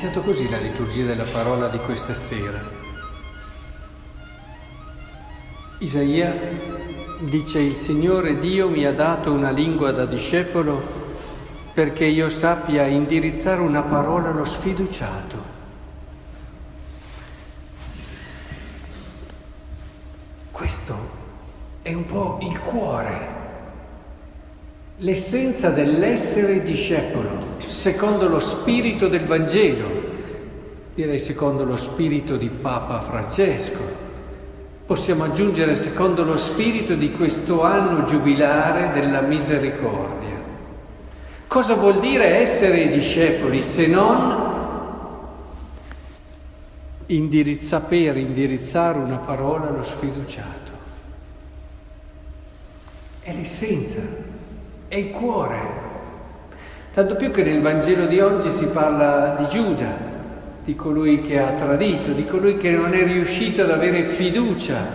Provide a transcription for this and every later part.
iniziato così la liturgia della parola di questa sera. Isaia dice il Signore Dio mi ha dato una lingua da discepolo perché io sappia indirizzare una parola allo sfiduciato. Questo è un po' il cuore l'essenza dell'essere discepolo, secondo lo spirito del Vangelo, direi secondo lo spirito di Papa Francesco. Possiamo aggiungere secondo lo spirito di questo anno giubilare della misericordia. Cosa vuol dire essere discepoli se non indirizza, per indirizzare una parola allo sfiduciato? È l'essenza è il cuore. Tanto più che nel Vangelo di oggi si parla di Giuda, di colui che ha tradito, di colui che non è riuscito ad avere fiducia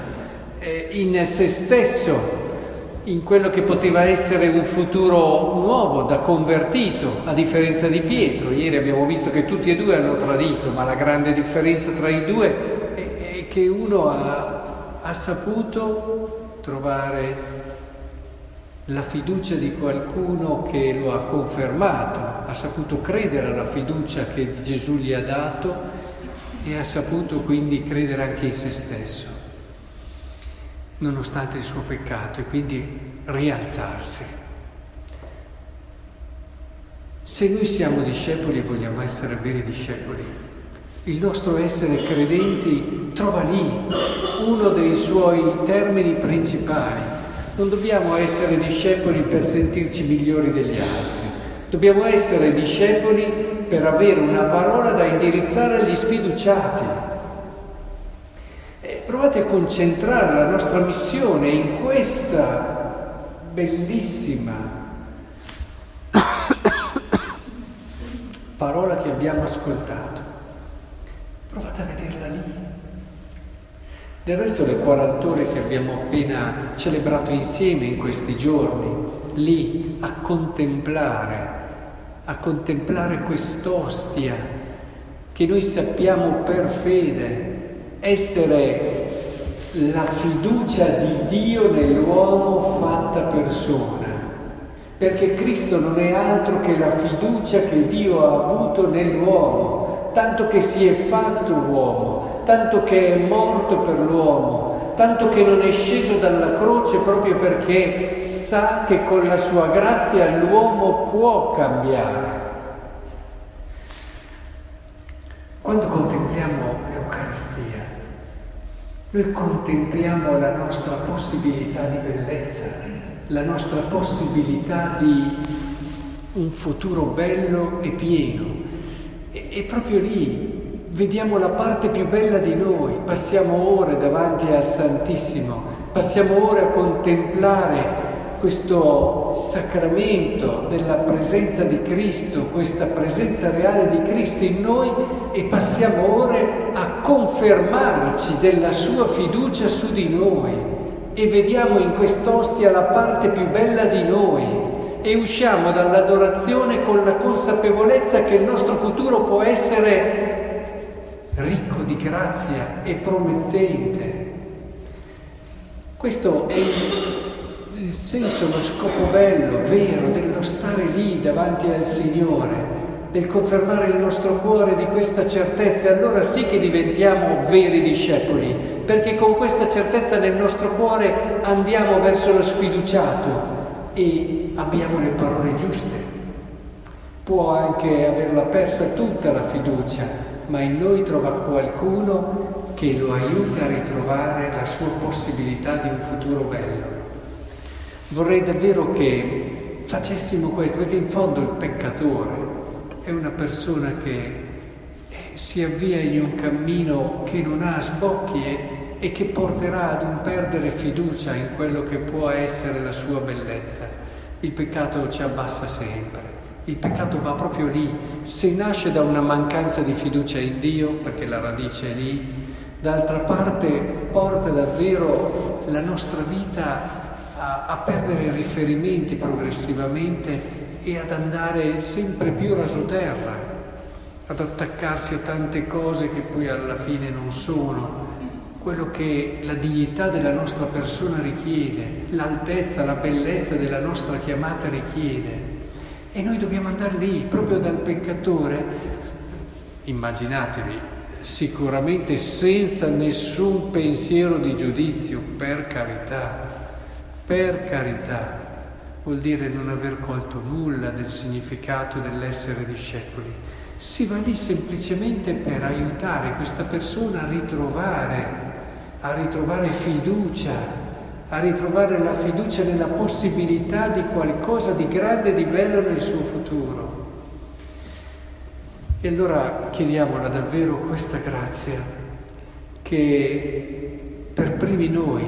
eh, in se stesso, in quello che poteva essere un futuro nuovo, da convertito, a differenza di Pietro. Ieri abbiamo visto che tutti e due hanno tradito, ma la grande differenza tra i due è, che uno ha, ha saputo trovare la fiducia di qualcuno che lo ha confermato, ha saputo credere alla fiducia che Gesù gli ha dato e ha saputo quindi credere anche in se stesso, nonostante il suo peccato, e quindi rialzarsi. Se noi siamo discepoli e vogliamo essere veri discepoli, il nostro essere credenti trova lì uno dei suoi termini principali non dobbiamo essere discepoli per sentirci migliori degli altri, dobbiamo essere discepoli per avere una parola da indirizzare agli sfiduciati. E provate a concentrare la nostra missione in questa bellissima parola che abbiamo ascoltato. Provate a vederla lì. Del resto le 40 ore che abbiamo appena celebrato insieme in questi giorni, lì a contemplare, a contemplare quest'ostia che noi sappiamo per fede essere la fiducia di Dio nell'uomo fatta persona, perché Cristo non è altro che la fiducia che Dio ha avuto nell'uomo, tanto che si è fatto uomo tanto che è morto per l'uomo, tanto che non è sceso dalla croce proprio perché sa che con la sua grazia l'uomo può cambiare. Quando contempliamo l'Eucaristia, noi contempliamo la nostra possibilità di bellezza, la nostra possibilità di un futuro bello e pieno. E, e proprio lì vediamo la parte più bella di noi, passiamo ore davanti al Santissimo, passiamo ore a contemplare questo sacramento della presenza di Cristo, questa presenza reale di Cristo in noi e passiamo ore a confermarci della sua fiducia su di noi. E vediamo in quest'ostia la parte più bella di noi e usciamo dall'adorazione con la consapevolezza che il nostro futuro può essere ricco di grazia e promettente. Questo è il senso, lo scopo bello, vero, dello stare lì davanti al Signore, del confermare il nostro cuore di questa certezza, allora sì che diventiamo veri discepoli, perché con questa certezza nel nostro cuore andiamo verso lo sfiduciato e abbiamo le parole giuste. Può anche averla persa tutta la fiducia, ma in noi trova qualcuno che lo aiuta a ritrovare la sua possibilità di un futuro bello. Vorrei davvero che facessimo questo, perché in fondo il peccatore è una persona che eh, si avvia in un cammino che non ha sbocchi e, e che porterà ad un perdere fiducia in quello che può essere la sua bellezza. Il peccato ci abbassa sempre. Il peccato va proprio lì, se nasce da una mancanza di fiducia in Dio, perché la radice è lì, d'altra parte porta davvero la nostra vita a, a perdere riferimenti progressivamente e ad andare sempre più raso terra. ad attaccarsi a tante cose che poi alla fine non sono quello che la dignità della nostra persona richiede, l'altezza, la bellezza della nostra chiamata richiede. E noi dobbiamo andare lì, proprio dal peccatore, immaginatevi, sicuramente senza nessun pensiero di giudizio, per carità, per carità, vuol dire non aver colto nulla del significato dell'essere discepoli. Si va lì semplicemente per aiutare questa persona a ritrovare a ritrovare fiducia, a ritrovare la fiducia nella possibilità di qualcosa di grande e di bello nel suo futuro. E allora chiediamola davvero questa grazia, che per primi noi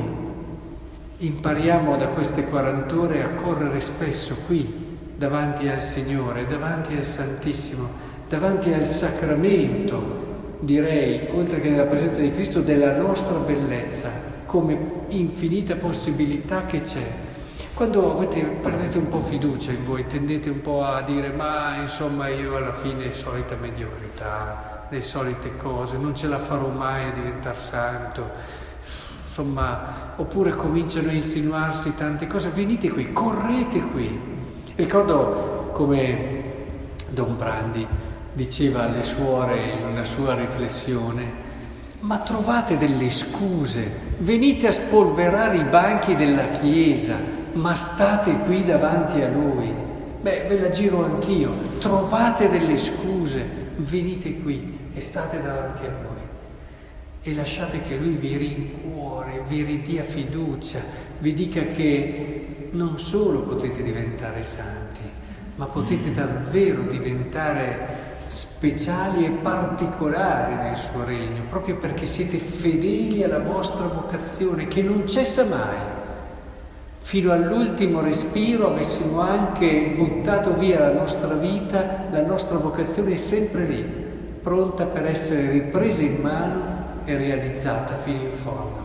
impariamo da queste 40 ore a correre spesso qui, davanti al Signore, davanti al Santissimo, davanti al sacramento direi, oltre che della presenza di Cristo, della nostra bellezza, come infinita possibilità che c'è. Quando avete, perdete un po' fiducia in voi, tendete un po' a dire ma insomma io alla fine solita mediocrità, le solite cose, non ce la farò mai a diventare santo, insomma, oppure cominciano a insinuarsi tante cose, venite qui, correte qui. Ricordo come Don Brandi diceva alle suore in una sua riflessione, ma trovate delle scuse, venite a spolverare i banchi della Chiesa, ma state qui davanti a Lui. Beh, ve la giro anch'io, trovate delle scuse, venite qui e state davanti a Lui. E lasciate che Lui vi rincuore, vi ridia fiducia, vi dica che non solo potete diventare santi, ma potete davvero diventare speciali e particolari nel suo regno, proprio perché siete fedeli alla vostra vocazione che non cessa mai. Fino all'ultimo respiro avessimo anche buttato via la nostra vita, la nostra vocazione è sempre lì, pronta per essere ripresa in mano e realizzata fino in fondo.